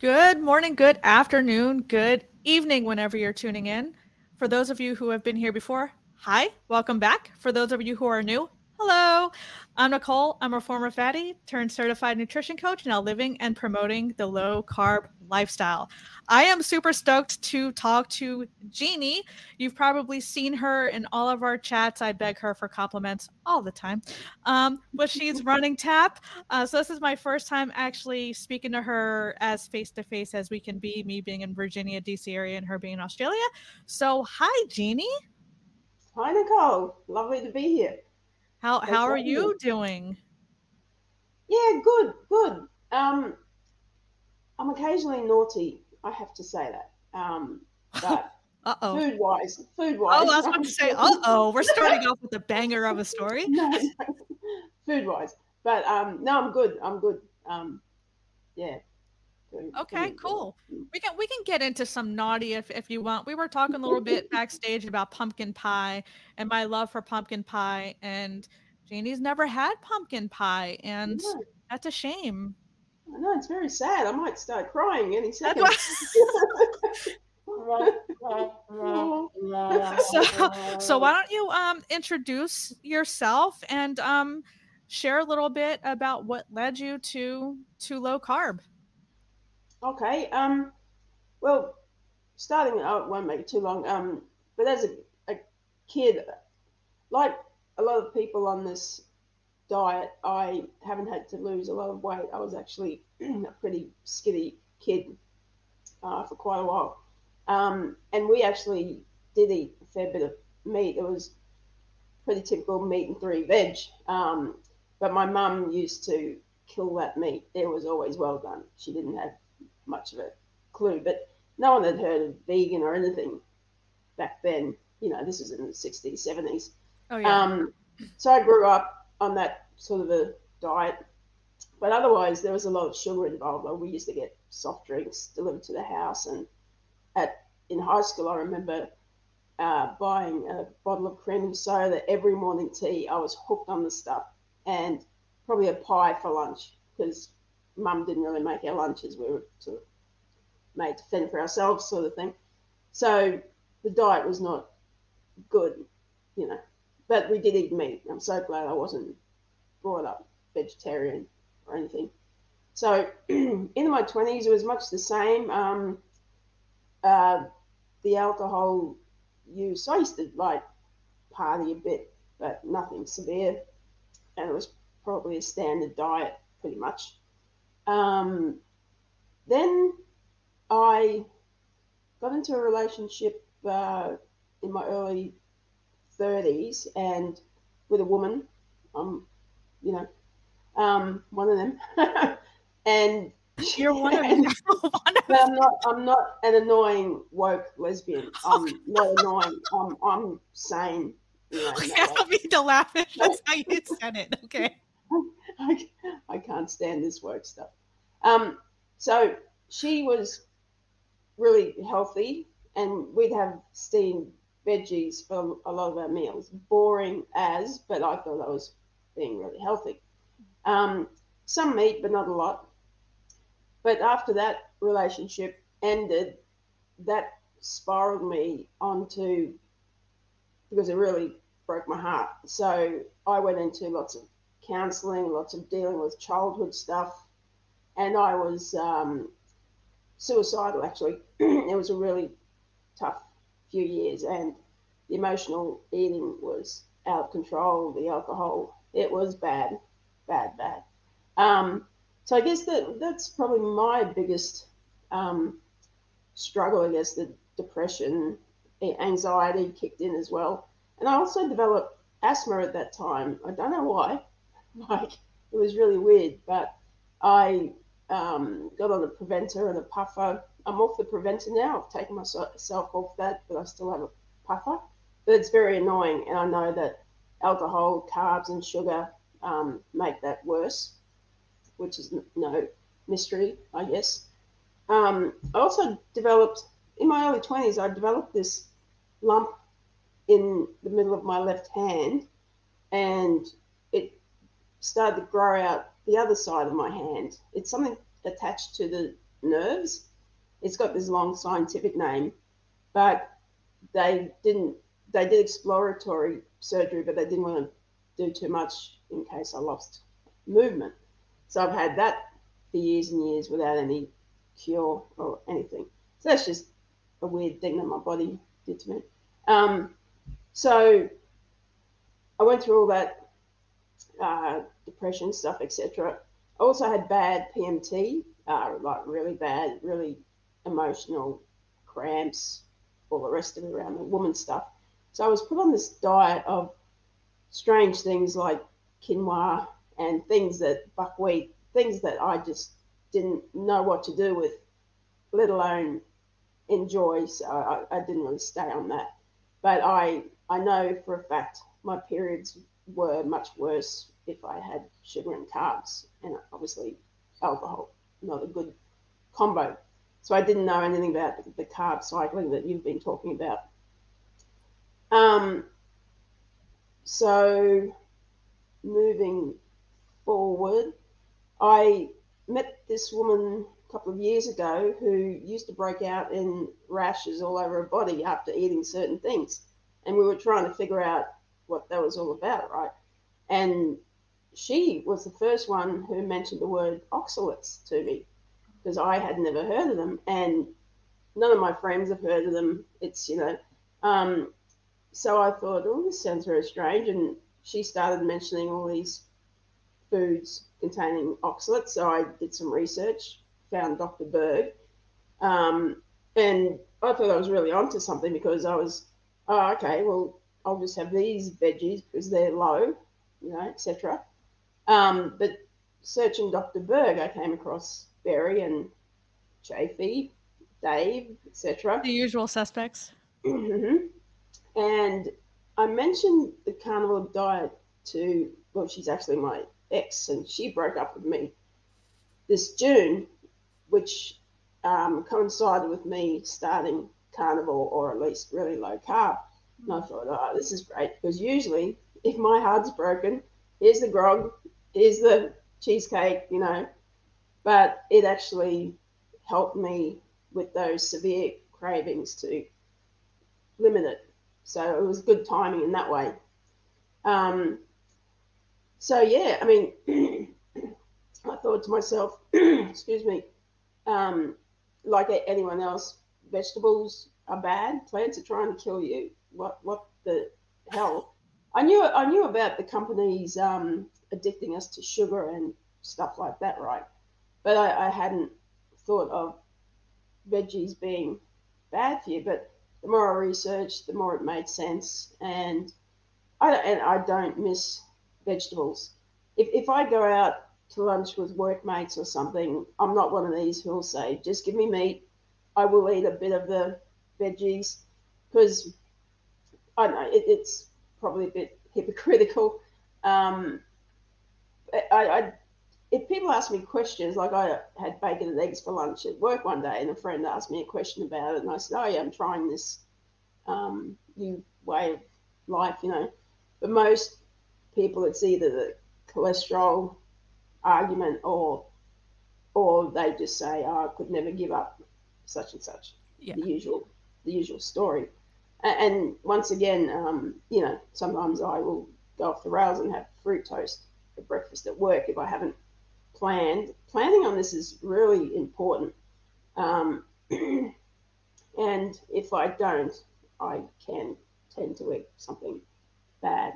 Good morning, good afternoon, good evening, whenever you're tuning in. For those of you who have been here before, hi, welcome back. For those of you who are new, hello. I'm Nicole. I'm a former fatty turned certified nutrition coach, now living and promoting the low carb lifestyle. I am super stoked to talk to Jeannie. You've probably seen her in all of our chats. I beg her for compliments all the time. Um, but she's running TAP. Uh, so this is my first time actually speaking to her as face to face as we can be, me being in Virginia, DC area, and her being in Australia. So hi, Jeannie. Hi, Nicole. Lovely to be here. How how are you doing? Yeah, good, good. Um, I'm occasionally naughty I have to say that. Um, but uh oh. Food wise, food wise. Oh, I was about to say, uh oh, we're starting off with a banger of a story. no, no. food wise, but um, no, I'm good. I'm good. Um, yeah. Okay, cool. We can we can get into some naughty if if you want. We were talking a little bit backstage about pumpkin pie and my love for pumpkin pie, and Jeannie's never had pumpkin pie, and yeah. that's a shame. I know it's very sad. I might start crying any second. so, so why don't you um, introduce yourself and um, share a little bit about what led you to to low carb? Okay. Um. Well, starting out won't make it too long. Um. But as a, a kid, like a lot of people on this diet, I haven't had to lose a lot of weight. I was actually a pretty skinny kid uh, for quite a while. Um, and we actually did eat a fair bit of meat. It was pretty typical meat and three veg. Um, but my mum used to kill that meat. It was always well done. She didn't have much of a clue, but no one had heard of vegan or anything back then. You know, this was in the 60s, 70s. Oh, yeah. Um, so I grew up on that sort of a diet. But otherwise, there was a lot of sugar involved. Like we used to get soft drinks delivered to the house, and at in high school, I remember uh, buying a bottle of cream and soda every morning tea. I was hooked on the stuff, and probably a pie for lunch because mum didn't really make our lunches. We were sort of made to fend for ourselves, sort of thing. So the diet was not good, you know but we did eat meat. I'm so glad I wasn't brought up vegetarian or anything. So in my 20s, it was much the same. Um, uh, the alcohol use, I used to like party a bit, but nothing severe. And it was probably a standard diet, pretty much. Um, then I got into a relationship uh, in my early 30s and with a woman, um, you know, um, one of them. and you're one of them. I'm not. I'm not an annoying woke lesbian. I'm not annoying. I'm. I'm sane. You know, I don't mean to laugh. That's how you said it. Okay. I, I can't stand this woke stuff. Um. So she was really healthy, and we'd have steamed veggies for a lot of our meals. Boring as, but I thought I was being really healthy. Um, some meat, but not a lot. But after that relationship ended, that spiraled me onto because it really broke my heart. So I went into lots of counseling, lots of dealing with childhood stuff, and I was um, suicidal actually. it was a really tough few years, and the emotional eating was out of control. The alcohol, it was bad, bad, bad. Um, so I guess that that's probably my biggest um, struggle. I guess the depression, anxiety kicked in as well, and I also developed asthma at that time. I don't know why. Like it was really weird, but I um, got on a preventer and a puffer I'm off the preventer now. I've taken myself off that, but I still have a puffer. But it's very annoying, and I know that alcohol, carbs, and sugar um, make that worse, which is no mystery, I guess. Um, I also developed in my early 20s. I developed this lump in the middle of my left hand, and started to grow out the other side of my hand. It's something attached to the nerves. It's got this long scientific name, but they didn't. They did exploratory surgery, but they didn't want to do too much in case I lost movement. So I've had that for years and years without any cure or anything. So that's just a weird thing that my body did to me. Um, so I went through all that uh, depression stuff, etc. I also had bad PMT, uh, like really bad, really emotional cramps, all the rest of it around the woman stuff. So I was put on this diet of strange things like quinoa and things that buckwheat, things that I just didn't know what to do with, let alone enjoy. So I, I didn't really stay on that. But I I know for a fact my periods were much worse if I had sugar and carbs, and obviously alcohol, not a good combo. So I didn't know anything about the carb cycling that you've been talking about. Um, so moving forward, I met this woman a couple of years ago who used to break out in rashes all over her body after eating certain things. And we were trying to figure out what that was all about, right? And she was the first one who mentioned the word oxalates to me because I had never heard of them, and none of my friends have heard of them. It's you know, um, so I thought, oh, this sounds very strange, and she started mentioning all these foods containing oxalates. So I did some research, found Dr. Berg, um, and I thought I was really onto something because I was, oh, okay, well, I'll just have these veggies because they're low, you know, etc. Um, but searching Dr. Berg, I came across Berry and Chaffee, Dave, etc. The usual suspects. Mm-hmm. And I mentioned the carnivore diet to, well, she's actually my ex, and she broke up with me this June, which um, coincided with me starting carnivore or at least really low carb. And I thought, oh, this is great because usually if my heart's broken, here's the grog, here's the cheesecake, you know. But it actually helped me with those severe cravings to limit it. So it was good timing in that way. Um, so yeah, I mean, I thought to myself, excuse me, um, like anyone else, vegetables are bad. Plants are trying to kill you. What what the hell? I knew I knew about the companies um, addicting us to sugar and stuff like that, right? But I, I hadn't thought of veggies being bad for you. But the more I researched, the more it made sense, and I and I don't miss vegetables. If, if I go out to lunch with workmates or something, I'm not one of these who'll say, just give me meat. I will eat a bit of the veggies because I don't know it, it's probably a bit hypocritical. Um, I, I, if people ask me questions, like I had bacon and eggs for lunch at work one day, and a friend asked me a question about it, and I said, "Oh yeah, I'm trying this um, new way of life," you know. But most people, it's either the cholesterol argument or or they just say, oh, I could never give up such and such. Yeah. The usual the usual story. And, once again, um, you know, sometimes I will go off the rails and have fruit toast for breakfast at work if I haven't planned. Planning on this is really important. Um, and if I don't, I can tend to eat something bad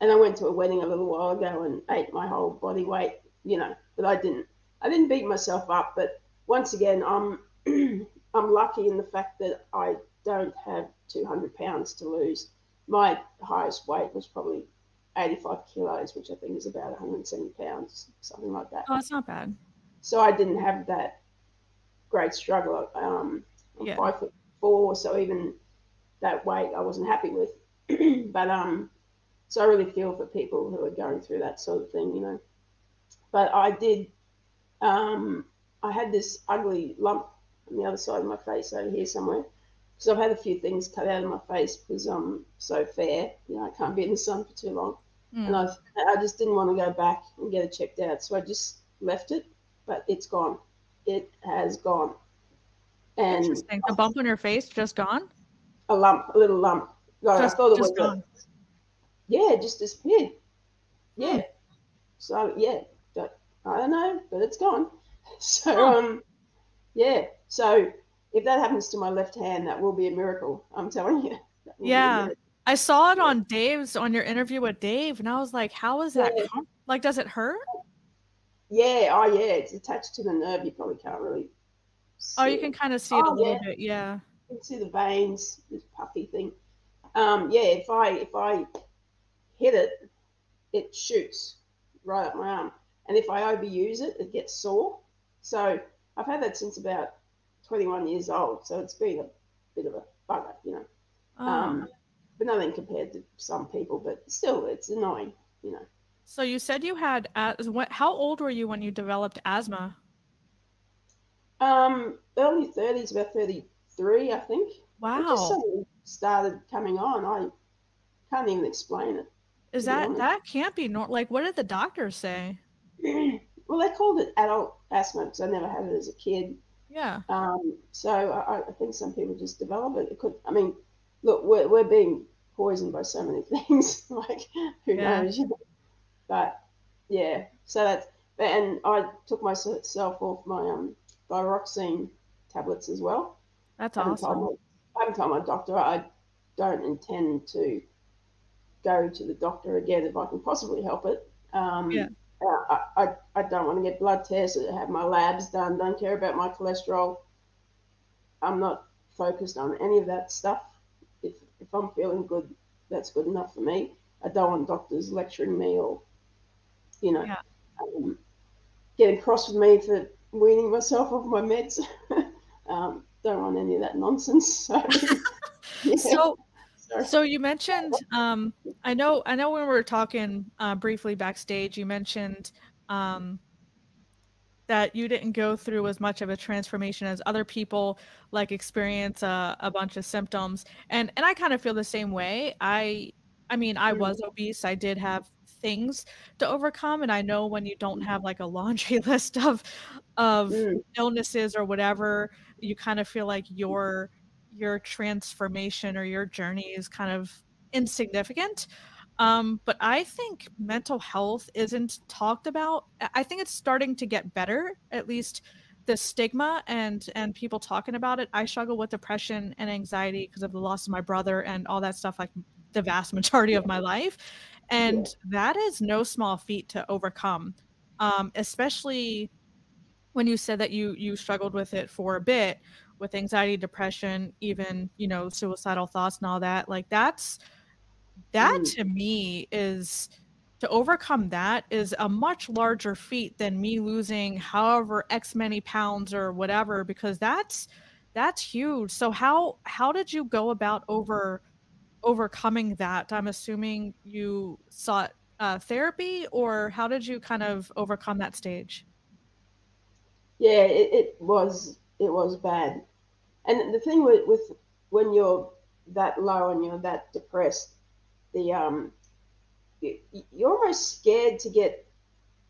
and I went to a wedding a little while ago and ate my whole body weight, you know, but I didn't. I didn't beat myself up, but once again, I'm I'm lucky in the fact that I don't have 200 pounds to lose. My highest weight was probably 85 kilos, which I think is about 170 pounds, something like that. Oh, that's not bad. So I didn't have that great struggle. Um, I'm yeah. five foot four, so even that weight I wasn't happy with. but um, so I really feel for people who are going through that sort of thing, you know. But I did, um, I had this ugly lump on the other side of my face over here somewhere. Because I've had a few things cut out of my face because I'm so fair, you know, I can't be in the sun for too long. Mm. And I, I just didn't want to go back and get it checked out. So I just left it, but it's gone. it has gone. And Interesting. The bump on your face just gone? a lump, a little lump. Like Just- I thought it was. gone. yeah, it just disappeared. Yeah. Hmm. So yeah, but I don't know, but it's gone. So Huh. um, yeah. So if that happens to my left hand, that will be a miracle. I'm telling you. That will be a Yeah. I saw it on Dave's on your interview with Dave, and I was like, "How is that? Yeah. com- Like, does it hurt? Yeah. Oh yeah. It's attached to the nerve. You probably can't really. Oh, you it. can kind of see it a Oh, little yeah. bit. Yeah. You can see the veins, this puffy thing. Um, yeah, if I if I hit it, it shoots right up my arm, and if I overuse it, it gets sore. So I've had that since about 21 years old. So it's been a bit of a bugger, you know. Oh. Um, but nothing compared to some people, but still, it's annoying, you know. so you said you had. as- what- How old were you when you developed asthma? Um, early 30s, about 33, I think. It just Wow. suddenly started coming on. I can't even explain it. Is that that can't be normal? like? What did the doctors say? well, they called it adult asthma because I never had it as a kid. Yeah. Um, so I, I think some people just develop it. It could. I mean, look, we're, we're being poisoned by so many things. like who Yeah. knows? But yeah, so that's and I took myself off my um thyroxine tablets as well. That's I awesome. my, I haven't told my doctor. I don't intend to go to the doctor again if I can possibly help it. Um, Yeah. I, I, I don't want to get blood tests, have my labs done, don't care about my cholesterol. I'm not focused on any of that stuff. If, if I'm feeling good, that's good enough for me. I don't want doctors lecturing me or, you know, Yeah. um, getting cross with me for weaning myself off my meds. um, don't want any of that nonsense. So, yeah. So. So you mentioned, um, I know, I know when we were talking uh, briefly backstage, you mentioned um, that you didn't go through as much of a transformation as other people, like experience a, a bunch of symptoms, and and I kind of feel the same way. I, I mean, I Mm. was obese. I did have things to overcome, and I know when you don't have like a laundry list of of Mm, illnesses or whatever, you kind of feel like your your transformation or your journey is kind of insignificant. Um, but I think mental health isn't talked about. I- think it's starting to get better, at least the stigma and and people talking about it. I struggle with depression and anxiety because of the loss of my brother and all that stuff like the vast majority of my life. And that is no small feat to overcome. Um, especially when you said that you you struggled with it for a bit with anxiety depression even you know suicidal thoughts and all that like that's that Mm. to me is to overcome that is a much larger feat than me losing however x many pounds or whatever because that's that's huge so how how did you go about over overcoming that i'm assuming you sought uh, therapy or how did you kind of overcome that stage yeah, it, it was it was bad. And the thing with, with when you're that low and you're that depressed, the um, you, you're almost scared to get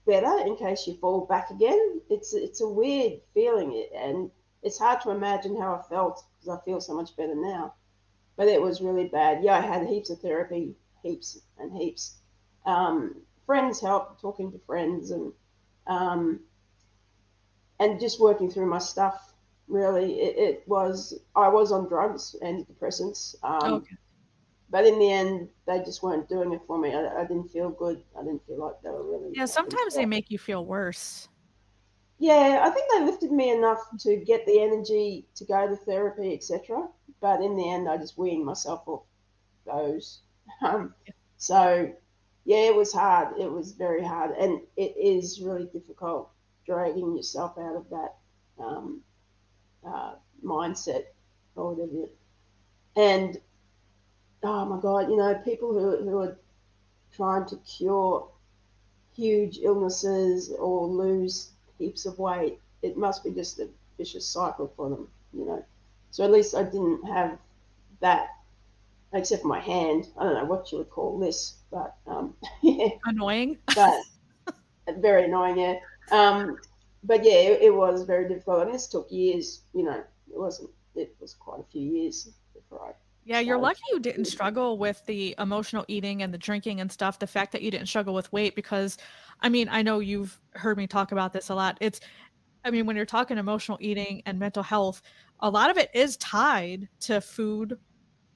better in case you fall back again. It's it's a weird feeling, and it's hard to imagine how I felt because I feel so much better now. But it was really bad. Yeah, I had heaps of therapy, heaps and heaps. Um, friends helped, talking to friends, and um, and just working through my stuff. Really, it, it was I was on drugs, antidepressants. Um, okay but in the end, they just weren't doing it for me. I, I didn't feel good. I didn't feel like they were really. yeah sometimes they make you feel worse Yeah, I think they lifted me enough to get the energy to go to therapy, etc. But in the end, I just weaned myself off those. Um, so, yeah, it was hard. It was very hard, and it is really difficult dragging yourself out of that um, uh, mindset or whatever. And oh my God, you know, people who who are trying to cure huge illnesses or lose heaps of weight, it must be just a vicious cycle for them, you know. So at least I didn't have that, except for my hand. I don't know what you would call this, but um, yeah, annoying but very annoying. Yeah. Um, but yeah, it, it, was very difficult, and this took years. You know, it wasn't. It was quite a few years before I. Yeah, you're lucky you didn't struggle with the emotional eating and the drinking and stuff. The fact that you didn't struggle with weight, because, I mean, I know you've heard me talk about this a lot. It's, I mean, when you're talking emotional eating and mental health, a lot of it is tied to food,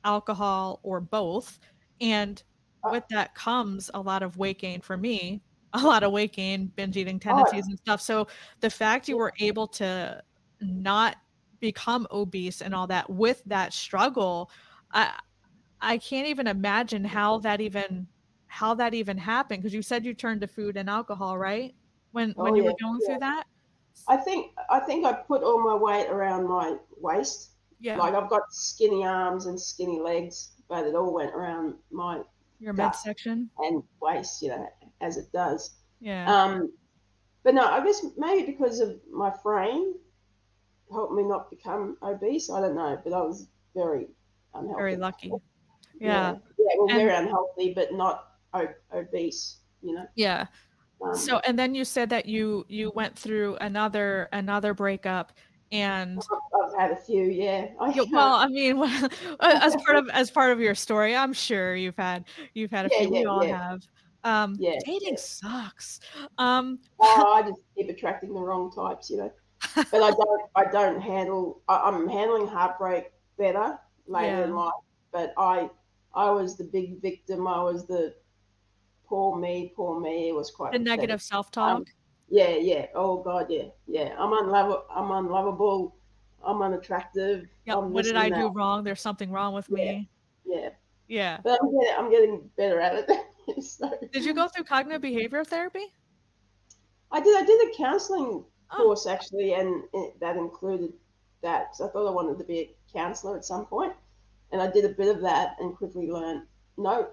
alcohol, or both. And uh with that comes a lot of weight gain for me a lot of weight gain, binge eating oh, tendencies oh. and stuff. So the fact you were able to not become obese and all that with that struggle, I I can't even imagine how that even how that even happened because you said you turned to food and alcohol, right? When oh, when you yeah, were going yeah. through that? I think I think I put all my weight around my waist. Yeah. Like I've got skinny arms and skinny legs, but it all went around my your midsection and waist, you know, as it does. Yeah. Um, but no, I guess maybe because of my frame helped me not become obese. I don't know, but I was very unhealthy. Very lucky. Yeah. Yeah, yeah well, and, very unhealthy, but not obese. You know. Yeah. Um, so, and then you said that you you went through another another breakup, and had a few, yeah. well, I mean, as part of as part of your story, I'm sure you've had you've had a yeah, few. Yeah, we all yeah. have. Um, yeah, dating sucks. Um, oh, I just keep attracting the wrong types, you know. But I don't. I don't handle. I, am handling heartbreak better later in life. But I, I was the big victim. I was the poor me, poor me. It was quite the negative self talk. Um, yeah, yeah. Oh God, yeah, yeah. I'm unlovable. I'm unlovable. I'm unattractive. Yeah. What did I do wrong? There's something wrong with me. Yeah. Yeah. But I'm getting, I'm getting better at it. so, did you go through cognitive behavior therapy? I did. I did a counseling oh. course actually, and it, that included that. So I thought I wanted to be a counselor at some point, and I did a bit of that and quickly learned. No,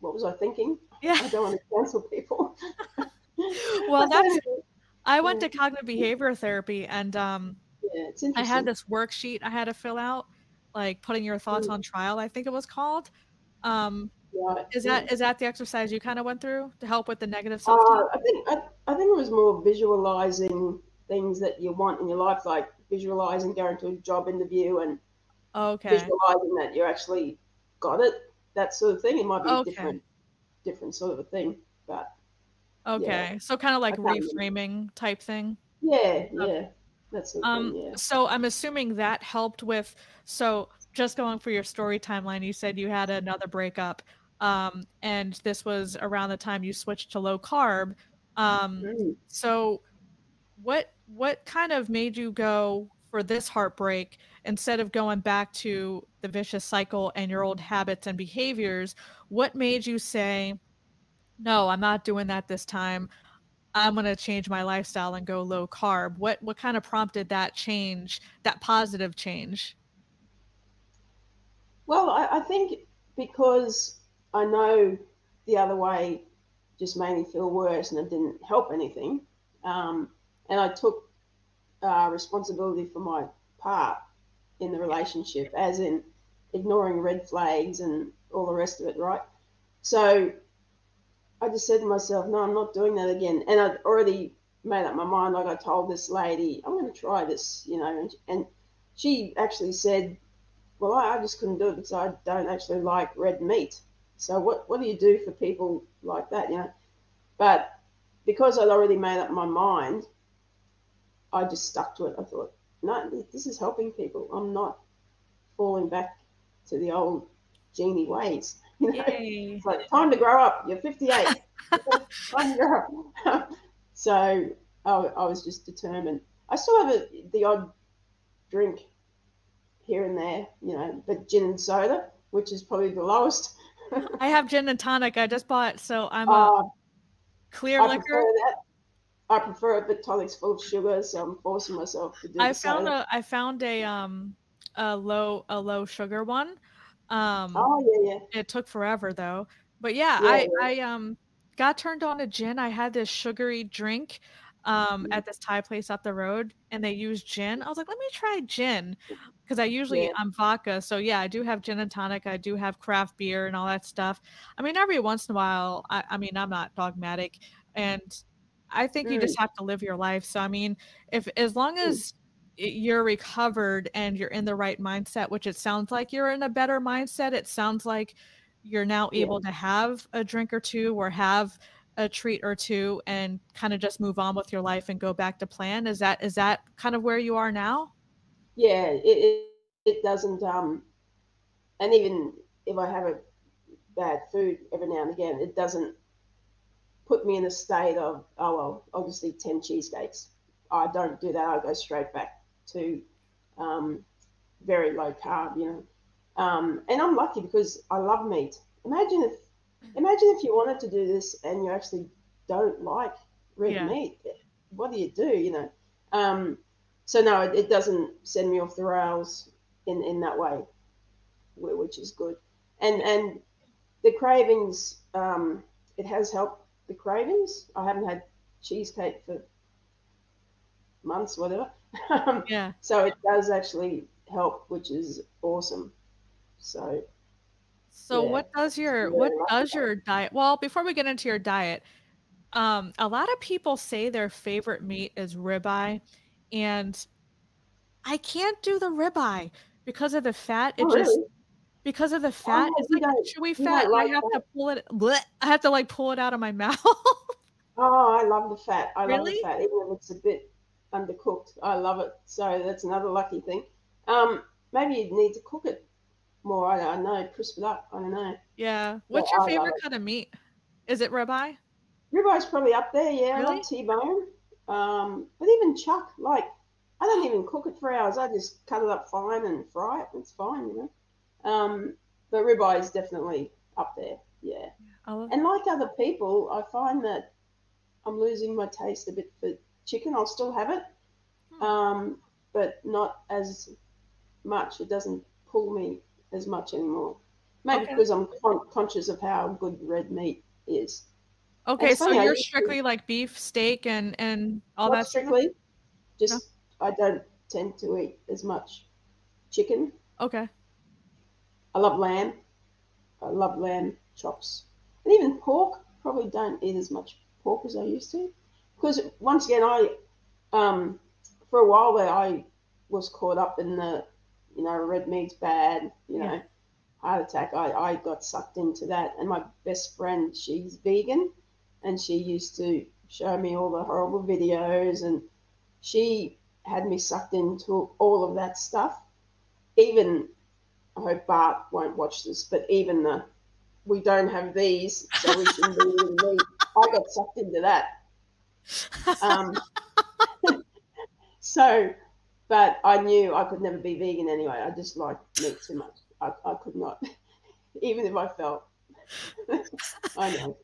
what was I thinking? Yeah, I don't want to cancel people. well, that's. I went to cognitive behavior therapy, and um, yeah, I had this worksheet I had to fill out, like putting your thoughts mm. on trial. I think it was called. Um, yeah. Is that is that the exercise you kind of went through to help with the negative self talk? Uh, I think I, I think it was more visualizing things that you want in your life, like visualizing going to a job interview and okay. visualizing that you actually got it, that sort of thing. It might be okay. different, different sort of a thing, but okay. Yeah. So kind of like reframing type thing. Yeah, yeah. That's um. Yeah. So I'm assuming that helped with. So just going for your story timeline, you said you had another breakup. Um, and this was around the time you switched to low carb. Um, mm-hmm. So, what what kind of made you go for this heartbreak instead of going back to the vicious cycle and your old habits and behaviors? What made you say, "No, I'm not doing that this time. I'm going to change my lifestyle and go low carb"? What what kind of prompted that change, that positive change? Well, I, I think because I know the other way just made me feel worse and it didn't help anything. Um, and I took uh, responsibility for my part in the relationship, as in ignoring red flags and all the rest of it, right? So I just said to myself, no, I'm not doing that again. And I'd already made up my mind. Like I told this lady, I'm going to try this, you know, and, and she actually said, well, I, I just couldn't do it because I don't actually like red meat. So what, what do you do for people like that, you know? But because I'd already made up my mind, I just stuck to it. I thought, no, this is helping people. I'm not falling back to the old Jeannie ways. You know, it's like time to grow up. You're 58. time to grow up. so I, I, was just determined. I still have a, the odd drink here and there, you know, but gin and soda, which is probably the lowest I have gin and tonic. I just bought, so I'm a uh, clear I liquor. Prefer I prefer it, but tonic's full of sugar, so I'm forcing myself to do. I found soda. a I found a um a low a low sugar one. Um, oh yeah, yeah. It took forever though, but yeah, yeah I yeah. I um got turned on to gin. I had this sugary drink um, mm-hmm. at this Thai place up the road, and they use gin. I was like, let me try gin because I usually yeah. I'm vodka. So yeah, I do have gin and tonic. I do have craft beer and all that stuff. I mean, every once in a while, I, I mean, I'm not dogmatic, and I think mm. you just have to live your life. So I mean, if as long mm. as you're recovered and you're in the right mindset, which it sounds like you're in a better mindset. It sounds like you're now able yeah. to have a drink or two or have a treat or two and kind of just move on with your life and go back to plan. Is that is that kind of where you are now? Yeah, it it, it doesn't um and even if I have a bad food every now and again, it doesn't put me in a state of, oh, well, I'll just eat 10 cheesecakes. I don't do that. I go straight back to um, very low carb, you know. Um, and I'm lucky because I love meat. Imagine if, imagine if you wanted to do this and you actually don't like red yeah. meat. What do you do, you know? Um, so no, it, it doesn't send me off the rails in, in that way, which is good. And, and the cravings, um, it has helped the cravings. I haven't had cheesecake for months, whatever. yeah. So it does actually help, which is awesome. So. So yeah, what does your what does your diet? Well, before we get into your diet, um, a lot of people say their favorite meat is ribeye, and I can't do the ribeye because of the fat. It oh, just really? because of the fat. Oh, it's like chewy fat. Like I have that. to pull it. Bleh, I have to like pull it out of my mouth. oh, I love the fat. I really? love the fat, even if it's a bit undercooked. I love it. So that's another lucky thing. Um, maybe you need to cook it more. I don't know. Crisp it up. I don't know. Yeah. What's your favorite kind of meat? Is it ribeye? Ribeye's probably up there. Yeah, really? I love T-bone. Um, but even chuck, like I don't even cook it for hours. I just cut it up fine and fry it. It's fine, you know. Um, but ribeye is definitely up there. Yeah. And like other people, I find that I'm losing my taste a bit for chicken. I'll still have it, hmm. um, but not as much. It doesn't pull me as much anymore. Maybe okay. because I'm con- conscious of how good red meat is. Okay, so you're strictly to, like beef, steak, and and all that. Strictly, just no? I don't tend to eat as much chicken. Okay. I love lamb. I love lamb chops. And even pork, probably don't eat as much pork as I used to. Because once again, I, um, for a while there, I was caught up in the, you know, red meat's bad, you know, heart attack. I, I got sucked into that. And my best friend, she's vegan and she used to show me all the horrible videos and she had me sucked into all of that stuff. Even I hope Bart won't watch this, but even the we don't have these, so we shouldn't be eating meat. I got sucked into that. Um, so, but I knew I could never be vegan anyway. I just like meat too much. I, I could not, even if I felt. I know.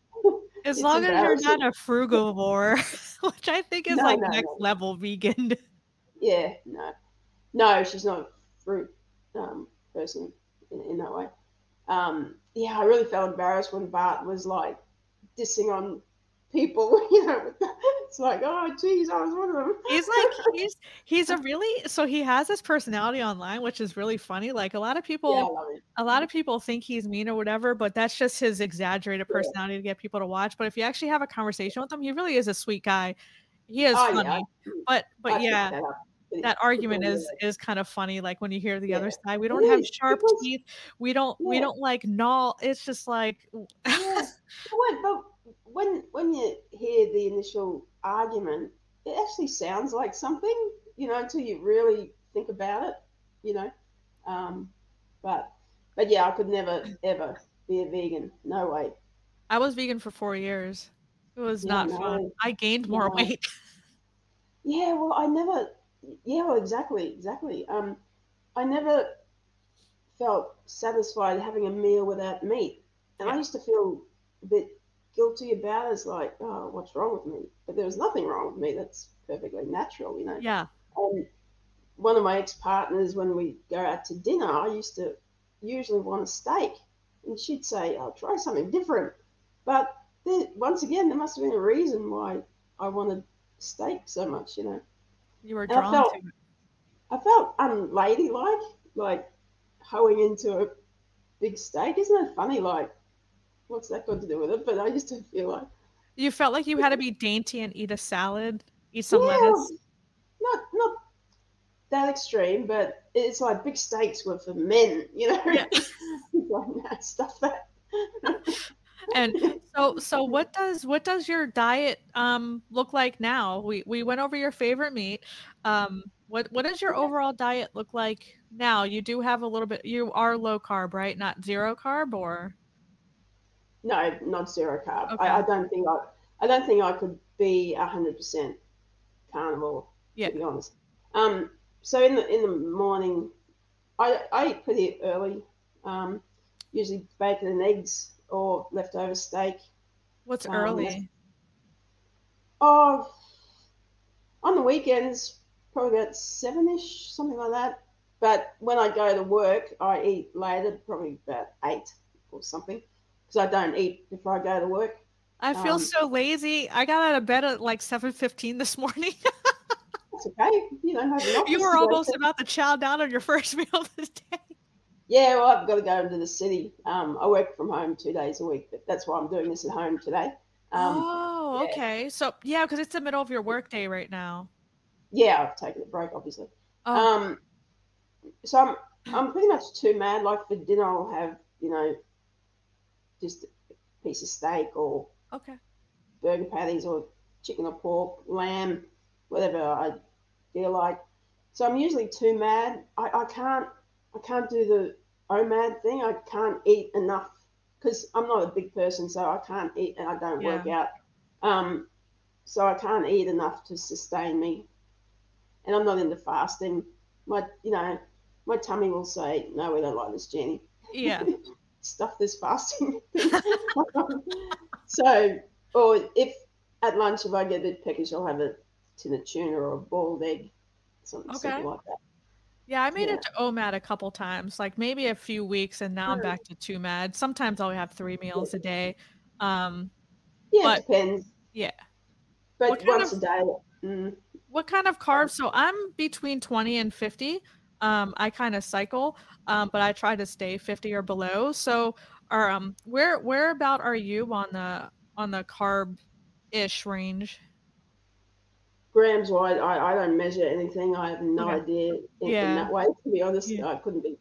As it's long as you're not a frugivore, which I think is no, like no, next no. level vegan. Yeah, no, no, she's not fruit. Um, person in, in that way. Um, yeah, I really felt embarrassed when Bart was like dissing on people, you know, it's like, oh geez, I was one of them. he's like he's he's a really so he has this personality online, which is really funny. Like a lot of people yeah, a lot of people think he's mean or whatever, but that's just his exaggerated personality yeah. to get people to watch. But if you actually have a conversation with him, he really is a sweet guy. He is oh, funny. Yeah. But but I yeah that argument is is kind of funny like when you hear the yeah. other side we don't have sharp teeth we don't yeah. we don't like gnaw it's just like yeah. but when when you hear the initial argument it actually sounds like something you know until you really think about it you know. Um, but but yeah i could never ever be a vegan. No way. I was vegan for four years. It was not no. fun. I gained more weight. Yeah well i never yeah, well, exactly, exactly. Um, I never felt satisfied having a meal without meat, and I used to feel a bit guilty about is like, oh, what's wrong with me? But there was nothing wrong with me. That's perfectly natural, you know. Yeah. And one of my ex-partners, when we go out to dinner, I used to usually want a steak, and she'd say, "I'll try something different." But there, once again, there must have been a reason why I wanted steak so much, you know. You were drawn I felt, to it. I felt unladylike, like hoeing into a big steak. Isn't it funny? Like, what's that got to do with it? But I used to feel like You felt like you had to be dainty and eat a salad, eat some Yeah, lettuce. not not that extreme, but it's like big steaks were for men, you know. Yeah. like that stuff that. And so so what does what does your diet um look like now? We we went over your favorite meat. Um what what does your overall diet look like now? You do have a little bit you are low carb, right? Not zero carb or No, not zero carb. Okay. I, I don't think I I don't think I could be hundred percent carnivore. Yeah. To be honest. Um. So in the in the morning, I I eat pretty early. Um. Usually bacon and eggs or leftover steak. what's Um, early? Oh, on the weekends, probably about seven ish, something like that. But when I go to work, I eat later, probably about eight or something, because I don't eat before I go to work. I feel um, so lazy. I got out of bed at like 7:15 this morning. That's okay. You know, you were almost to. about to chow down on your first meal the day. Yeah, well, I've got to go into the city. Um, I work from home two days a week, but that's why I'm doing this at home today. Um, oh, yeah. okay. So yeah, because it's the middle of your workday right now. yeah, I've taken a break, obviously. Oh, Um, so I'm I'm pretty much two mad. Like for dinner, I'll have you know just a piece of steak or okay. burger patties or chicken or pork, lamb, whatever I feel like. So I'm usually two mad. I, I can't I can't do the OMAD thing. I can't eat enough because I'm not a big person, so I can't eat and I don't work out. Um, so I can't eat enough to sustain me, and I'm not into fasting. My you know my tummy will say no, we don't like this, Jenny Yeah. stuff this fasting. so, or if at lunch, if I get a bit peckish, I'll have a tin of tuna or a boiled egg, something, Okay. something like that. Yeah, I made Yeah. it to OMAD a couple times, like maybe a few weeks, and now I'm back to two mad. Sometimes I'll have three meals a day. Um, Yeah, But- it depends. yeah. But once of- a day. Mm, What kind of carbs? So I'm between 20 and 50. Um, I kind of cycle, um, but I try to stay 50 or below. So, are um, where where about are you on the on the carb ish range? grams wide, I, I don't measure anything. I have no Okay. idea in, Yeah. in that way, to be honest. Yeah. I couldn't be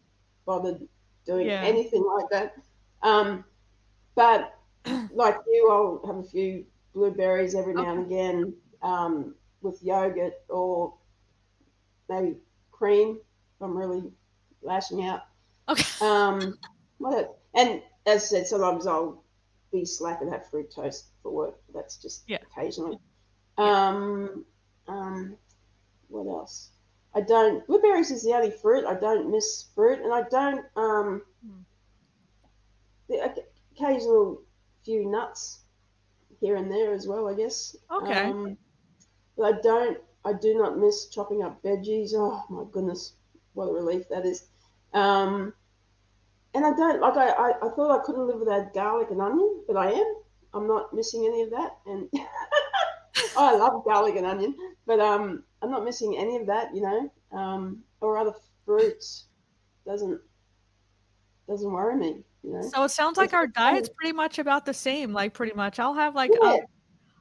bothered doing Yeah. anything like that. Um, but like you, I'll have a few blueberries every now and again um, with yogurt or maybe cream I'm really lashing out. Okay. Um, what and as I said, sometimes I'll be slack and have fruit toast for work. That's just Yeah. occasionally. Um, um, what else? I don't. Blueberries is the only fruit I don't miss fruit, and I don't. Um, Hmm. the occasional few nuts here and there as well, I guess. Okay. Um, but I don't. I do not miss chopping up veggies. Oh my goodness, what a relief that is. Um, and I don't like. I, I, I thought I couldn't live without garlic and onion, but I am. I'm not missing any of that, and I love garlic and onion, but um, I'm not missing any of that. You know, um, or other fruits doesn't doesn't worry me. You know. So it sounds like It's our diet's pretty much about the same. Like pretty much, I'll have like Yeah. av-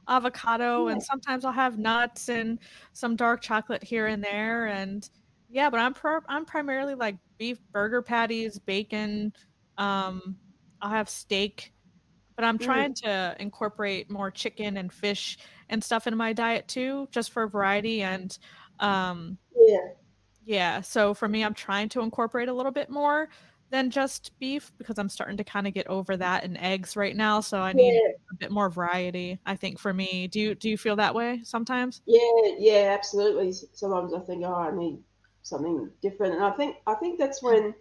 avocado, and sometimes I'll have nuts and some dark chocolate here and there. And yeah, but I'm pro- I'm primarily like beef burger patties, bacon. Um, I'll have steak, but I'm Mm. trying to incorporate more chicken and fish and stuff into my diet too, just for variety. And um, Yeah. yeah, so for me, I'm trying to incorporate a little bit more than just beef because I'm starting to kind of get over that and eggs right now. So I need Yeah. a bit more variety. I think for me, do you do you feel that way sometimes? Yeah, yeah, absolutely. Sometimes I think, oh, I need something different, and I think I think that's when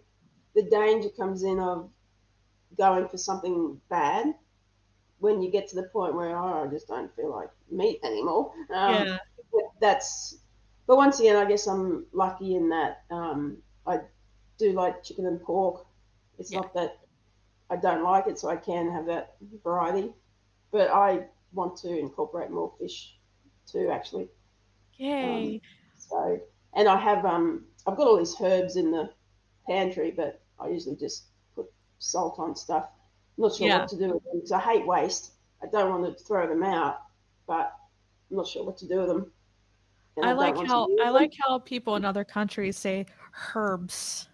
the danger comes in of going for something bad. When you get to the point where oh, I just don't feel like meat anymore. Um, yeah, That's. But once again, I guess I'm lucky in that um, I do like chicken and pork. It's Yeah. not that I don't like it, so I can have that variety. But I want to incorporate more fish too, actually. yay! So, and I have um, I've got all these herbs in the pantry, but I usually just put salt on stuff. I'm not sure Yeah. what to do with them because I hate waste. I don't want to throw them out, but I'm not sure what to do with them. I, I like how I like how people in other countries say herbs.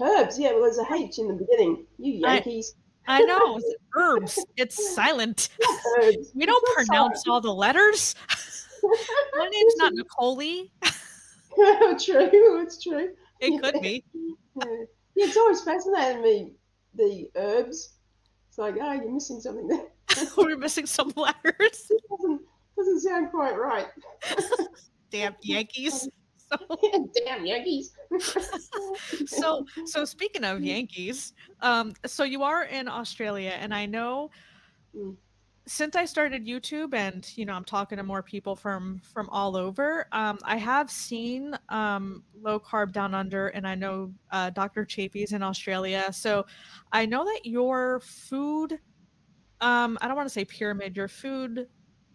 Herbs, yeah. Well, there's a H in the beginning. You Yankees. I, I know herbs. It's silent. Herbs. We don't it's pronounce all the letters. My name's not Nicole. true, it's true. It could be. Yeah. it's always fascinated me the herbs. It's like, oh, you're missing something there. We're missing some letters. It doesn't, doesn't sound quite right. Damn Yankees. So, Damn Yankees. so, so speaking of Yankees, um, so you are in Australia, and I know mm. Since I started YouTube, and you know, I'm talking to more people from from all over. Um, I have seen um, low carb down under, and I know uh, Dr. Chaffee's in Australia. So, I know that your food um, I don't want to say pyramid, your food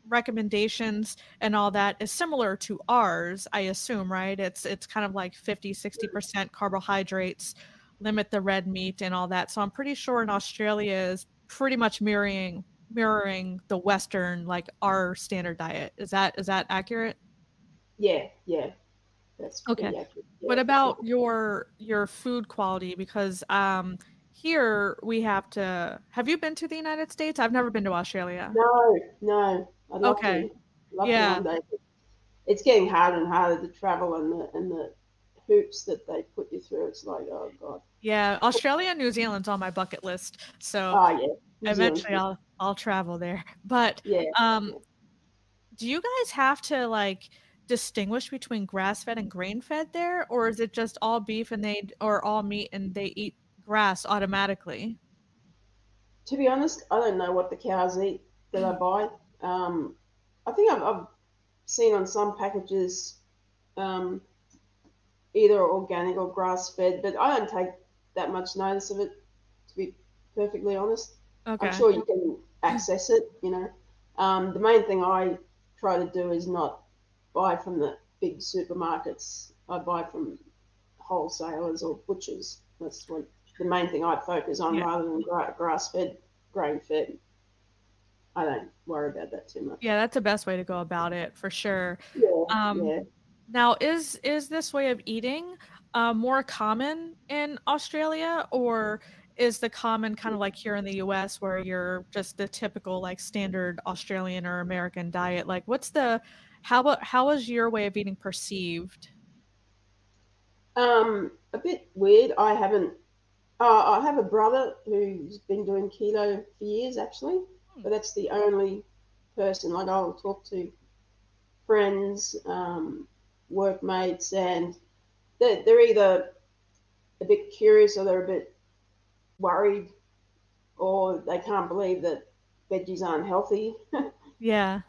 recommendations and all that is similar to ours i assume right it's it's kind of like 50 60% carbohydrates limit the red meat and all that so i'm pretty sure in australia is pretty much mirroring mirroring the western like our standard diet is that is that accurate yeah yeah that's okay yeah. what about your your food quality because um here we have to have you been to the united states i've never been to australia no no okay. yeah. It's getting harder and harder to travel and the and the hoops that they put you through. It's like, oh god. Yeah, Australia and New Zealand's on my bucket list. So oh, yeah. Eventually. I'll I'll travel there. But yeah. um do you guys have to like distinguish between grass fed and grain fed there or is it just all beef and they or all meat and they eat grass automatically? To be honest, I don't know what the cows eat that I buy. Um, I think I've, I've, seen on some packages um, either organic or grass fed, but I don't take that much notice of it, to be perfectly honest. Okay. I'm sure you can access it, you know. Um, the main thing I try to do is not buy from the big supermarkets. I buy from wholesalers or butchers. That's what the main thing I focus on yeah. rather than grass fed, grain fed. I don't worry about that too much. Yeah, that's the best way to go about it for sure. Yeah. Um, yeah. Now, is is this way of eating uh, more common in Australia, or is the common kind of like here in the U.S. where you're just the typical like standard Australian or American diet? Like, what's the how about how is your way of eating perceived? Um, a bit weird. I haven't. Uh, I have a brother who's been doing keto for years, actually but that's the only person. Like I'll talk to friends, um, workmates, and they're, they're either a bit curious or they're a bit worried, or they can't believe that veggies aren't healthy. yeah.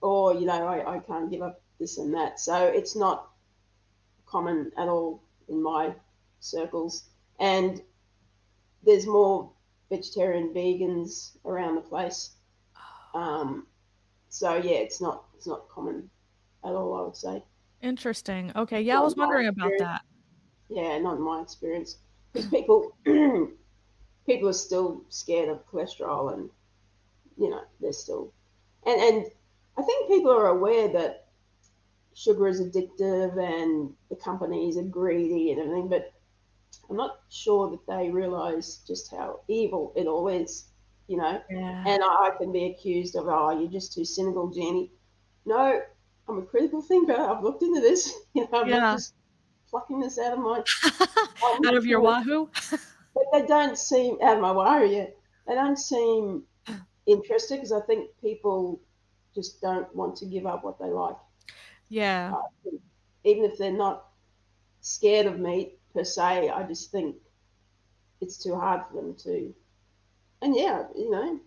Or you know, I, I can't give up this and that. So it's not common at all in my circles, and there's more vegetarian vegans around the place. Um, so yeah, it's not it's not common at all. I would say. Interesting. Okay. Yeah, not I was wondering about that. Yeah, not in my experience, because people people are still scared of cholesterol, and you know they're still, and and I think people are aware that sugar is addictive and the companies are greedy and everything, but I'm not sure that they realize just how evil it all is, you know. Yeah. And I, can be accused of, oh, you're just too cynical, Jenny. No, I'm a critical thinker. I've looked into this. You know, I'm yeah. not just plucking this out of my out of your wahoo. but they don't seem out of my wahoo yet. They don't seem interested because I think people just don't want to give up what they like. Yeah. Uh, even if they're not scared of meat, per se. I just think it's too hard for them to. And yeah, you know,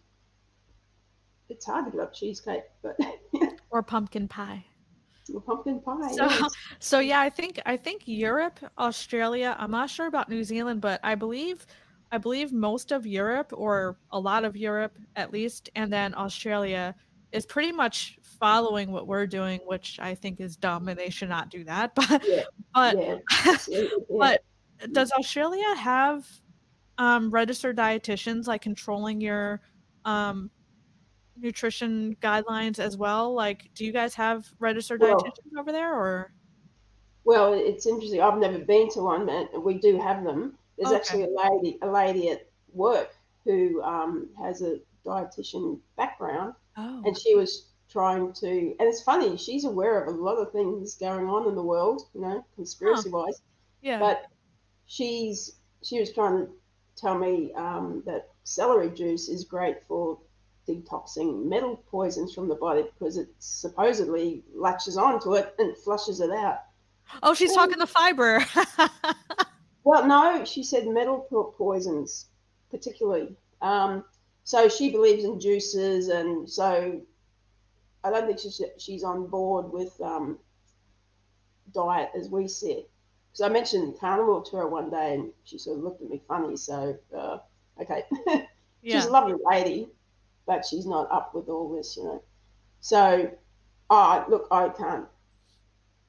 it's hard to give up cheesecake, but or pumpkin pie. Pumpkin pie. So, yes. so yeah, I think I think Europe, Australia. I'm not sure about New Zealand, but I believe I believe most of Europe, or a lot of Europe at least, and then Australia is pretty much following what we're doing, which I think is dumb and they should not do that. But yeah. but yeah. but does Australia have um, registered dietitians like controlling your um, nutrition guidelines as well? Like, do you guys have registered Well- dietitians over there, or Well, it's interesting. I've never been to one, but we do have them. There's Okay. actually a lady, a lady at work who um, has a dietitian background, oh, and she was trying to. And it's funny, she's aware of a lot of things going on in the world, you know, conspiracy wise. yeah, But she's she was trying to tell me um, that celery juice is great for detoxing metal poisons from the body because it supposedly latches onto it and flushes it out. oh, she's talking the fiber. Well, no, she said metal po- poisons, particularly. Um, so she believes in juices, and so I don't think she's she's on board with um, diet as we see it. Because I mentioned carnivore to her one day, and she sort of looked at me funny. So uh, okay, she's yeah, a lovely lady, but she's not up with all this, you know. So, uh, look, I can't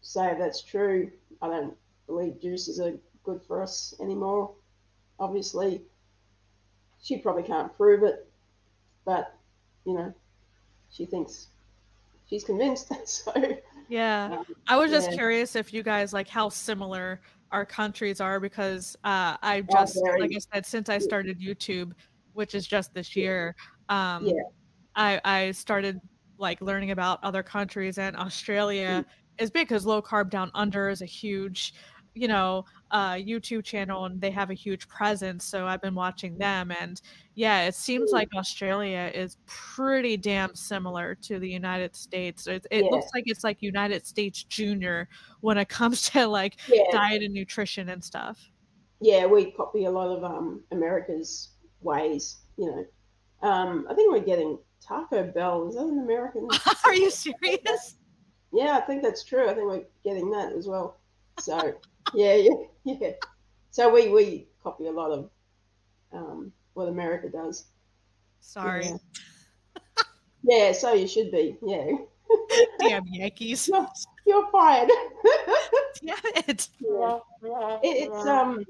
say that's true. I don't believe juices are good for us anymore. Obviously, she probably can't prove it, but you know, she thinks she's convinced. so, yeah. um, I was just yeah. curious if you guys like how similar our countries are because uh, I Oh, just very. like I said since I started YouTube, which is just this year, um, Yeah. I I started like learning about other countries and Australia is big because low carb down under is a huge, you know, uh, YouTube channel and they have a huge presence. So I've been watching them and yeah, it seems Mm. like Australia is pretty damn similar to the United States. It, it Yeah. looks like it's like United States Junior when it comes to like yeah, diet and nutrition and stuff. yeah, we copy a lot of um, America's ways. You know, um, I think we're getting Taco Bell. Is that an American? Are you serious? Yeah, I think that's true. I think we're getting that as well. So yeah, yeah, yeah. So we we copy a lot of um, what America does. Sorry. Yeah. Yeah, so you should be. Yeah, Damn Yankees. you're, you're fired. Damn it. yeah. It, it's um,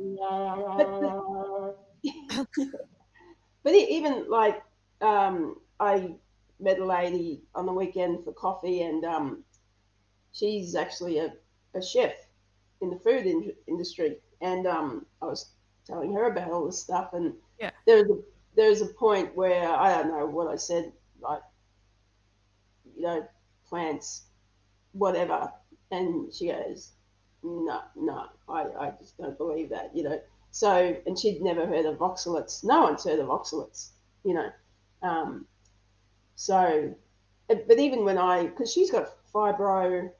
but, even like um, I met a lady on the weekend for coffee, and um, she's actually a, a chef in the food in- industry, and um, I was telling her about all this stuff, and Yeah. there's a there's a point where I don't know what I said, like you know, plants, whatever, and she goes, no, no, I, I just don't believe that, you know. So, and she'd never heard of oxalates. No one's heard of oxalates, you know. Um, so, but even when I, because she's got fibromyalgia,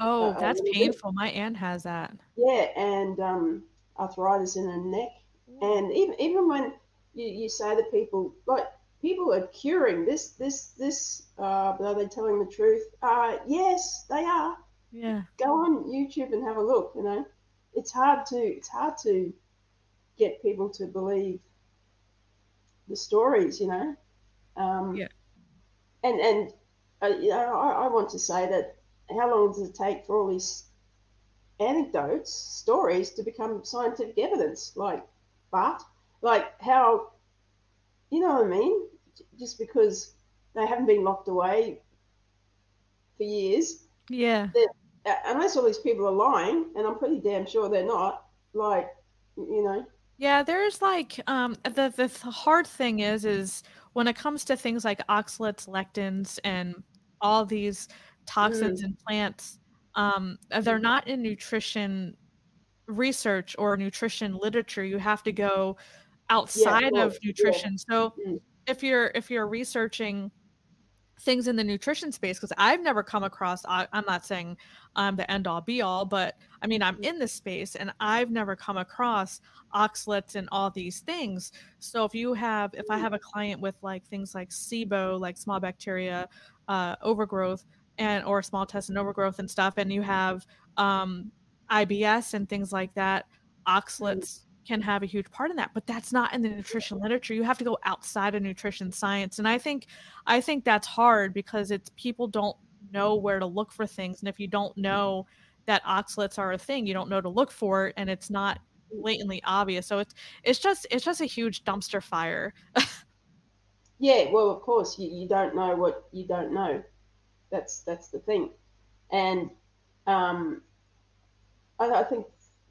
Oh, Uh, that's bit. painful. My aunt has that. yeah, and um, arthritis in her neck. And even even when you, you say to people, like people are curing this, this, this, uh, but are they telling the truth? Uh, yes, they are. Yeah. Go on YouTube and have a look. You know, it's hard to it's hard to get people to believe the stories. You know, um, Yeah. And and uh, you know, I, I want to say that how long does it take for all these anecdotes, stories to become scientific evidence? Like, but like how, you know what I mean? Just because they haven't been locked away for years, Yeah. Unless all these people are lying, and I'm pretty damn sure they're not. Like, you know, Yeah, there's like um the the hard thing is is when it comes to things like oxalates, lectins, and all these toxins in plants, um, they're not in nutrition research or nutrition literature. You have to go outside of course, yeah. nutrition. So Mm. if you're if you're researching things in the nutrition space because i've never come across I, i'm not saying i'm the end all be all but i mean i'm in this space and i've never come across oxalates and all these things. So if you have if i have a client with like things like sibo like small bacteria uh, overgrowth and or small intestine overgrowth and stuff and you have um, ibs and things like that oxalates can have a huge part in that but that's not in the nutrition literature. You have to go outside of nutrition science and i think i think that's hard because it's people don't know where to look for things and if you don't know that oxalates are a thing you don't know to look for it and it's not blatantly obvious. So it's it's just it's just a huge dumpster fire. Yeah, well, of course, you, you don't know what you don't know. That's that's the thing, and um, I, I think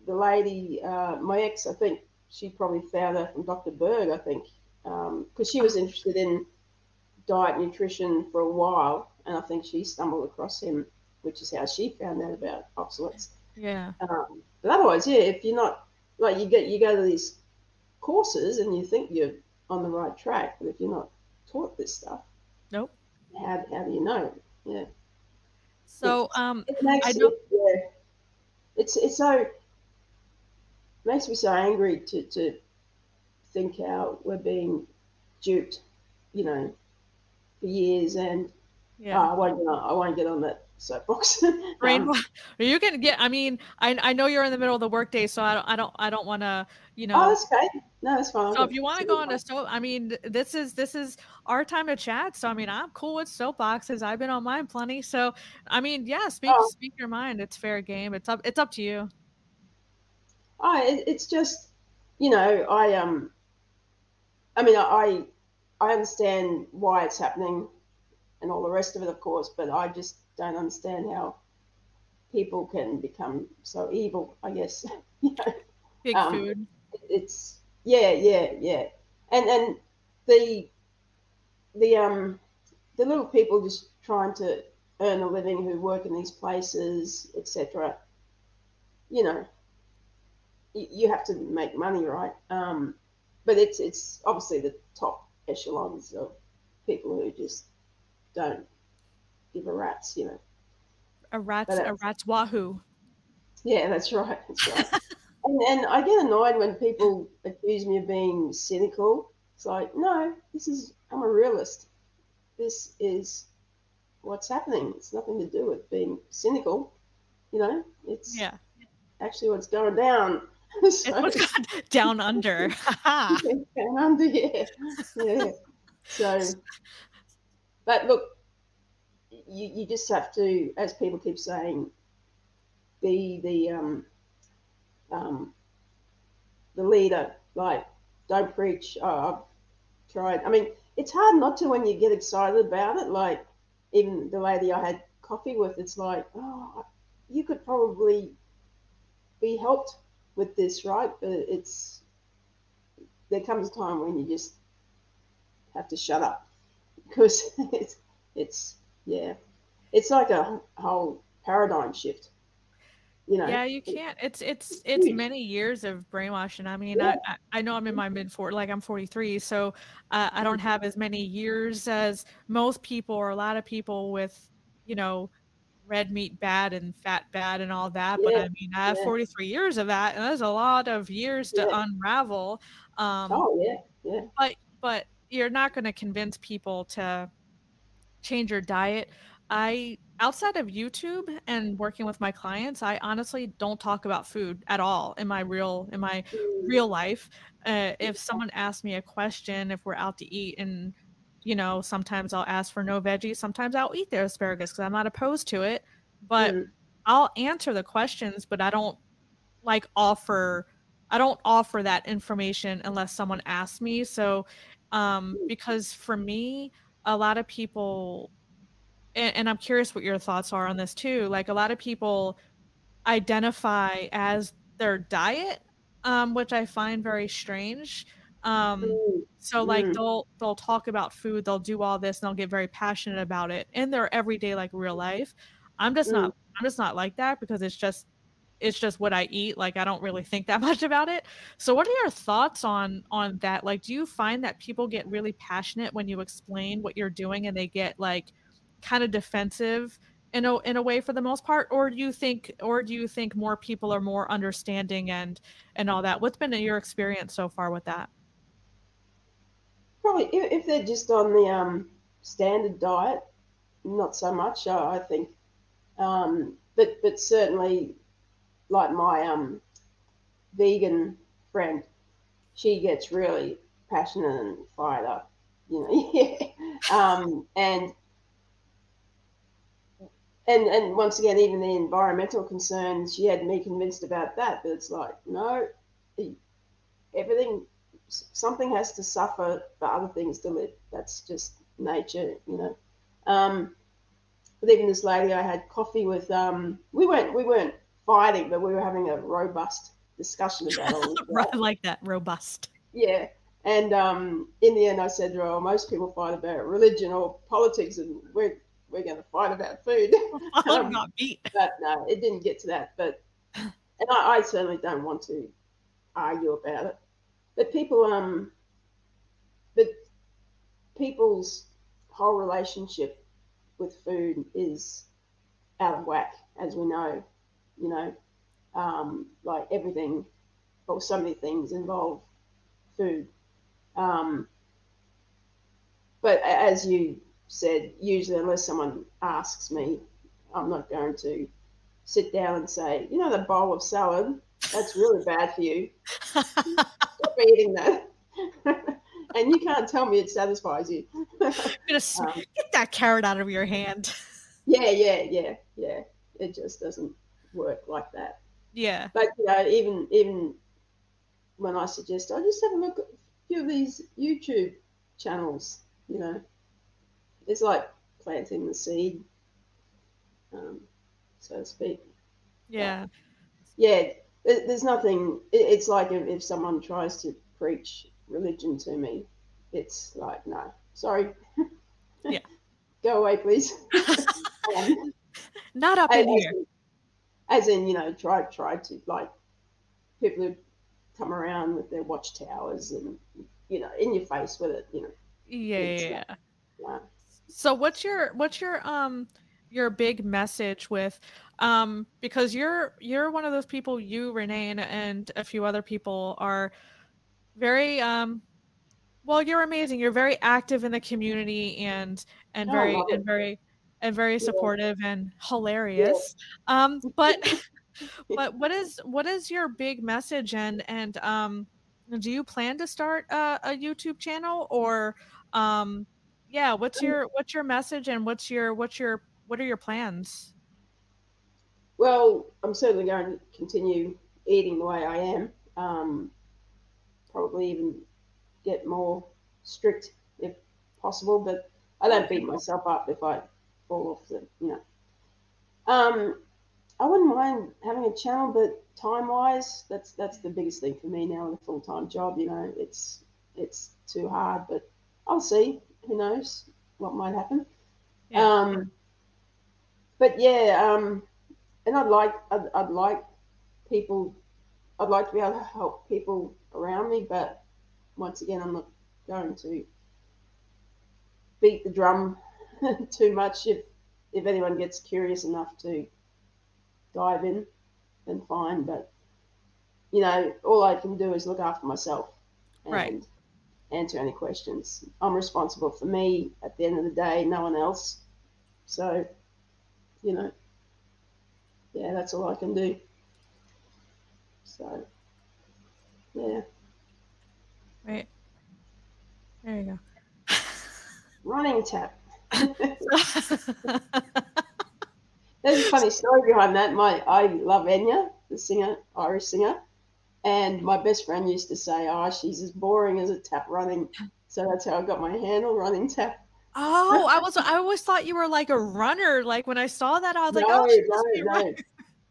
the lady, uh, my ex, I think she probably found out from Dr. Berg. I think because um, she was interested in diet nutrition for a while, and I think she stumbled across him, which is how she found out about oxalates. Yeah. Um, but otherwise, yeah, if you're not like you get you go to these courses and you think you're on the right track, but if you're not taught this stuff, nope. How how do you know? Yeah. So um, it makes I don't... it, yeah, it's it's so makes me so angry to to think how we're being duped, you know, for years and yeah. Uh, I won't get on, I won't get on that soapbox. Um, you can get. I mean, I I know you're in the middle of the workday, so I don't I don't I don't want to you know. Oh, that's okay. No, that's fine. So if you want to go on a soap, I mean, this is this is our time to chat. So I mean, I'm cool with soapboxes. I've been on mine plenty. So I mean, yeah, speak oh. speak your mind. It's fair game. It's up it's up to you. It, it's just you know I um. I mean, I I understand why it's happening and all the rest of it, of course, but I just don't understand how people can become so evil, I guess. you know, Big um, food. It's yeah, yeah, yeah. And and the the um the little people just trying to earn a living who work in these places, etc. You know, you, have to make money, right? Um, but it's it's obviously the top echelons of people who just don't give a rat's, you know. A rat's a rat's wahoo. Yeah, that's right. That's right. and, and I get annoyed when people accuse me of being cynical. It's like, no, this is I'm a realist. This is what's happening. It's nothing to do with being cynical. You know, it's yeah. actually what's going down. down under. down under, yeah. Yeah. So but look, you, you just have to, as people keep saying, be the um, um, the leader. Like, don't preach. Oh, I've tried. I mean, it's hard not to when you get excited about it. Like, even the lady I had coffee with, it's like, oh, you could probably be helped with this, right? But it's there comes a time when you just have to shut up because it's it's yeah, it's like a whole paradigm shift. You know, yeah, you can't. It's it's it's many years of brainwashing. I mean, yeah. I I know I'm in my mid four, like I'm 43, so uh, I don't have as many years as most people or a lot of people with, you know, red meat bad and fat bad and all that. Yeah. But I mean, I have yeah. 43 years of that, and there's a lot of years to unravel. Um, oh yeah, yeah. But but you're not going to convince people to change your diet. I outside of YouTube and working with my clients, I honestly don't talk about food at all in my real in my real life. Uh, if someone asks me a question, if we're out to eat, and you know, sometimes I'll ask for no veggies, sometimes I'll eat their asparagus because I'm not opposed to it, but mm. I'll answer the questions, but I don't like offer. I don't offer that information unless someone asks me. So um, because for me, a lot of people, and, and I'm curious what your thoughts are on this too. Like a lot of people identify as their diet, um, which I find very strange. Um, so like mm. they'll they'll talk about food, they'll do all this, and they'll get very passionate about it in their everyday like real life. I'm just not mm. I'm just not like that because it's just it's just what I eat. Like I don't really think that much about it. So what are your thoughts on on that? Like do you find that people get really passionate when you explain what you're doing and they get like kind of defensive in a in a way for the most part or do you think or do you think more people are more understanding and and all that? What's been your experience so far with that? Probably if they're just on the um standard diet, not so much. I think um, but but certainly like my um, vegan friend, she gets really passionate and fired up, you know. Um, and and and once again, even the environmental concerns, she had me convinced about that. But it's like, no, everything something has to suffer for other things to live. That's just nature, you know. Um, but even this lady I had coffee with, um, we weren't we weren't fighting, but we were having a robust discussion about all that. I like that robust. Yeah, and um, in the end, I said, "Well, most people fight about religion or politics, and we're we're going to fight about food." um, not meat. But no, it didn't get to that. But and I, I certainly don't want to argue about it. But people, um, but people's whole relationship with food is out of whack, as we know. You know, um, like everything, or so many things involve food. Um, but as you said, usually, unless someone asks me, I'm not going to sit down and say, you know, the bowl of salad, that's really bad for you. Stop eating that. and you can't tell me it satisfies you. um, get that carrot out of your hand. Yeah, yeah, yeah, yeah. It just doesn't work like that. Yeah. But you know, even even when I suggest, I just have a look at a few of these YouTube channels. You know, it's like planting the seed, um, so to speak. Yeah. But, yeah. There's nothing. It's like if, if someone tries to preach religion to me, it's like, no, sorry. Yeah. Go away, please. um, Not up in as, here. As in, you know, try try to like people who come around with their watchtowers and you know, in your face with it, you know. Yeah, yeah. yeah. So what's your what's your um your big message with um because you're you're one of those people you Renee and, a few other people are very um well you're amazing you're very active in the community and and oh, very and very and very supportive yeah. and hilarious yeah. um but but what is what is your big message and and um do you plan to start a, a youtube channel or um yeah what's um your what's your message and what's your what's your what are your plans well i'm certainly going to continue eating the way i am um probably even get more strict if possible. But I don't beat myself up if I fall off the, you know. Um, I wouldn't mind having a channel, but time wise, that's that's the biggest thing for me now with a full time job. You know, it's it's too hard, but I'll see. Who knows what might happen? Yeah. Um, but yeah, um, and I'd like I'd, I'd like people I'd like to be able to help people around me, but once again, I'm not going to beat the drum too much. If if anyone gets curious enough to dive in, then fine. But you know, all I can do is look after myself and right. answer any questions. I'm responsible for me at the end of the day, no one else. So, you know, yeah, that's all I can do. So, yeah. Right. There you go. Running tap. There's a funny story behind that. My I love Enya, the singer, Irish singer, and my best friend used to say, "Oh, she's as boring as a tap running." So that's how I got my handle, running tap. Oh, I was I always thought you were like a runner. Like when I saw that, I was like, no, "Oh, no, no,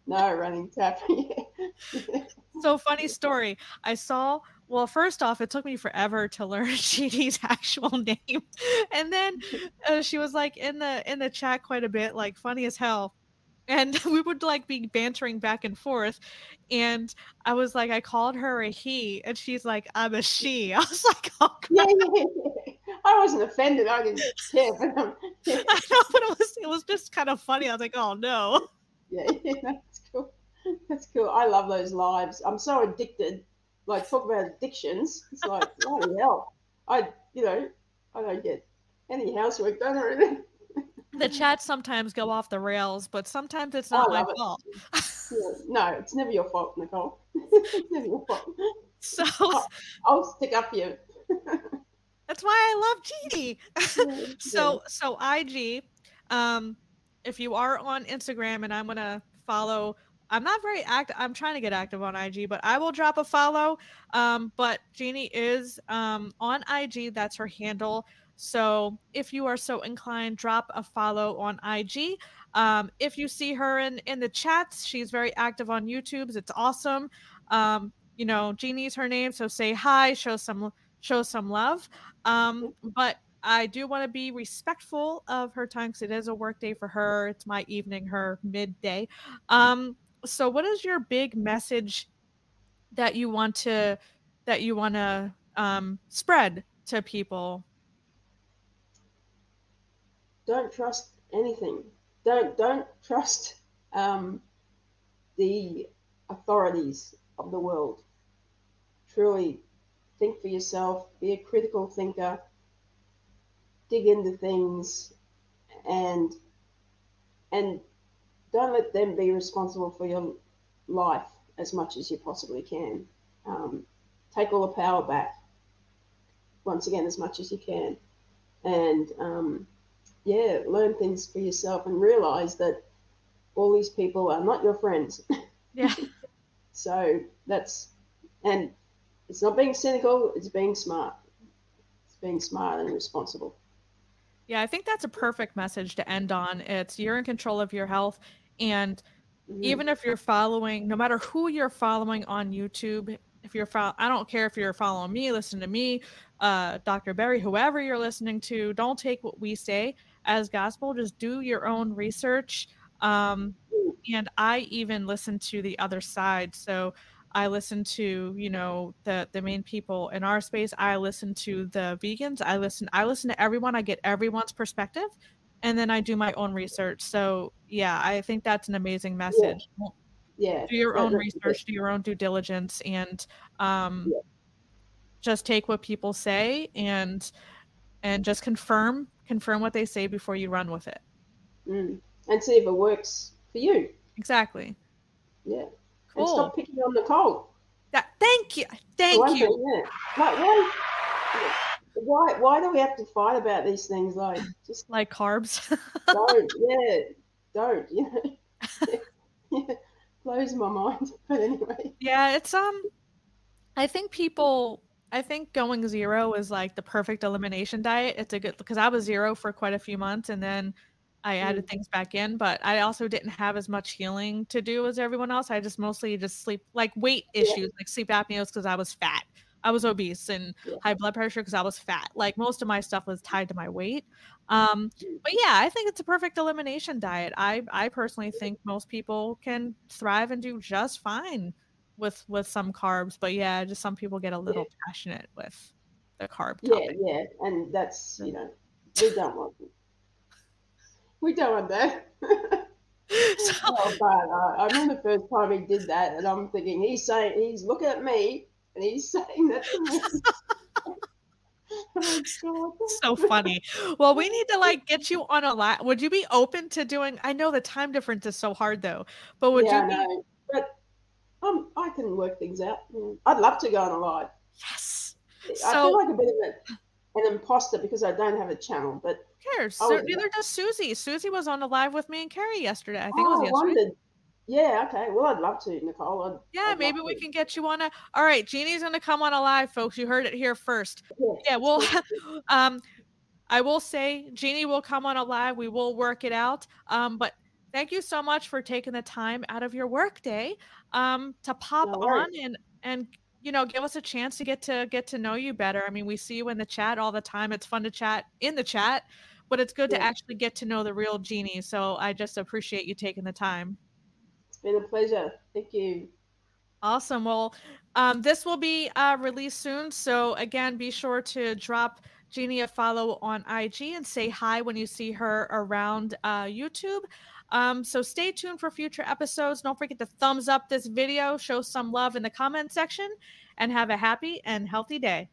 no, running tap." so funny story. I saw well, first off, it took me forever to learn Jeannie's actual name, and then uh, she was like in the in the chat quite a bit, like funny as hell, and we would like be bantering back and forth, and I was like, I called her a he, and she's like, I'm a she. I was like, oh, I wasn't offended. I didn't care. But, um, yeah. I know, but it was it was just kind of funny. I was like, oh no. Yeah, yeah, that's cool. That's cool. I love those lives. I'm so addicted like talk about addictions. It's like, bloody hell. I, you know, I don't get any housework done or anything. The chats sometimes go off the rails, but sometimes it's not my fault. yeah, no, it's never your fault, Nicole. never your fault. So I'll, I'll stick up for you. That's why I love Jeannie. so so IG, um, if you are on Instagram and I'm gonna follow I'm not very active. I'm trying to get active on IG, but I will drop a follow. Um, but Jeannie is um, on IG. That's her handle. So if you are so inclined, drop a follow on IG. Um, if you see her in in the chats, she's very active on YouTube. It's awesome. Um, you know, Jeannie's her name, so say hi, show some show some love. Um, but I do want to be respectful of her time because it is a work day for her. It's my evening, her midday. Um, so what is your big message that you want to that you want to um, spread to people? Don't trust anything. Don't don't trust um, the authorities of the world. Truly, think for yourself. Be a critical thinker. Dig into things, and and don't let them be responsible for your life as much as you possibly can. Um, take all the power back once again as much as you can, and um, yeah, learn things for yourself and realize that all these people are not your friends. Yeah. so that's and it's not being cynical; it's being smart. It's being smart and responsible. Yeah, I think that's a perfect message to end on. It's you're in control of your health and mm-hmm. even if you're following, no matter who you're following on YouTube, if you're follow, I don't care if you're following me, listen to me, uh, Dr. Berry, whoever you're listening to, don't take what we say as gospel. Just do your own research. Um, and I even listen to the other side. So I listen to, you know, the the main people in our space. I listen to the vegans. I listen. I listen to everyone. I get everyone's perspective and then I do my own research. So yeah, I think that's an amazing message. Yeah. yeah. Do your own research, do your own due diligence, and um, yeah. just take what people say and and just confirm confirm what they say before you run with it. Mm. And see if it works for you. Exactly. Yeah. Cool. And stop picking on Nicole. That, thank you. Thank you. Thing, yeah. Like, why, why why do we have to fight about these things like just like carbs don't yeah don't yeah, yeah, yeah. blows my mind but anyway yeah it's um i think people i think going zero is like the perfect elimination diet it's a good because i was zero for quite a few months and then i added mm. things back in but i also didn't have as much healing to do as everyone else i just mostly just sleep like weight issues yeah. like sleep apnea because i was fat I was obese and yeah. high blood pressure because I was fat. Like most of my stuff was tied to my weight. Um, but yeah, I think it's a perfect elimination diet. I I personally think most people can thrive and do just fine with with some carbs. But yeah, just some people get a little yeah. passionate with the carb. Topic. Yeah, yeah, and that's you know we don't want we don't want that. so, oh, but uh, I remember the first time he did that, and I'm thinking he's saying he's looking at me and he's saying that to me. oh so funny. Well, we need to like get you on a live. Would you be open to doing? I know the time difference is so hard though, but would yeah, you? Be... No, but um, I can work things out. I'd love to go on a live. Yes. I so, feel like a bit of a, an imposter because I don't have a channel, but cares? So, neither does Susie. Susie was on a live with me and Carrie yesterday. I think oh, it was oh, yesterday. Wondered. Yeah, okay. Well, I'd love to, Nicole. I'd, yeah, I'd maybe we to. can get you on a. All right, Jeannie's going to come on a live, folks. You heard it here first. Yeah, yeah well, um, I will say Jeannie will come on a live. We will work it out. Um, but thank you so much for taking the time out of your workday um, to pop no on and and you know give us a chance to get to get to know you better. I mean, we see you in the chat all the time. It's fun to chat in the chat, but it's good yeah. to actually get to know the real Jeannie. So I just appreciate you taking the time It's been a pleasure. Thank you. Awesome. Well, um, this will be uh, released soon. So, again, be sure to drop Jeannie a follow on IG and say hi when you see her around uh, YouTube. Um, so, stay tuned for future episodes. Don't forget to thumbs up this video, show some love in the comment section, and have a happy and healthy day.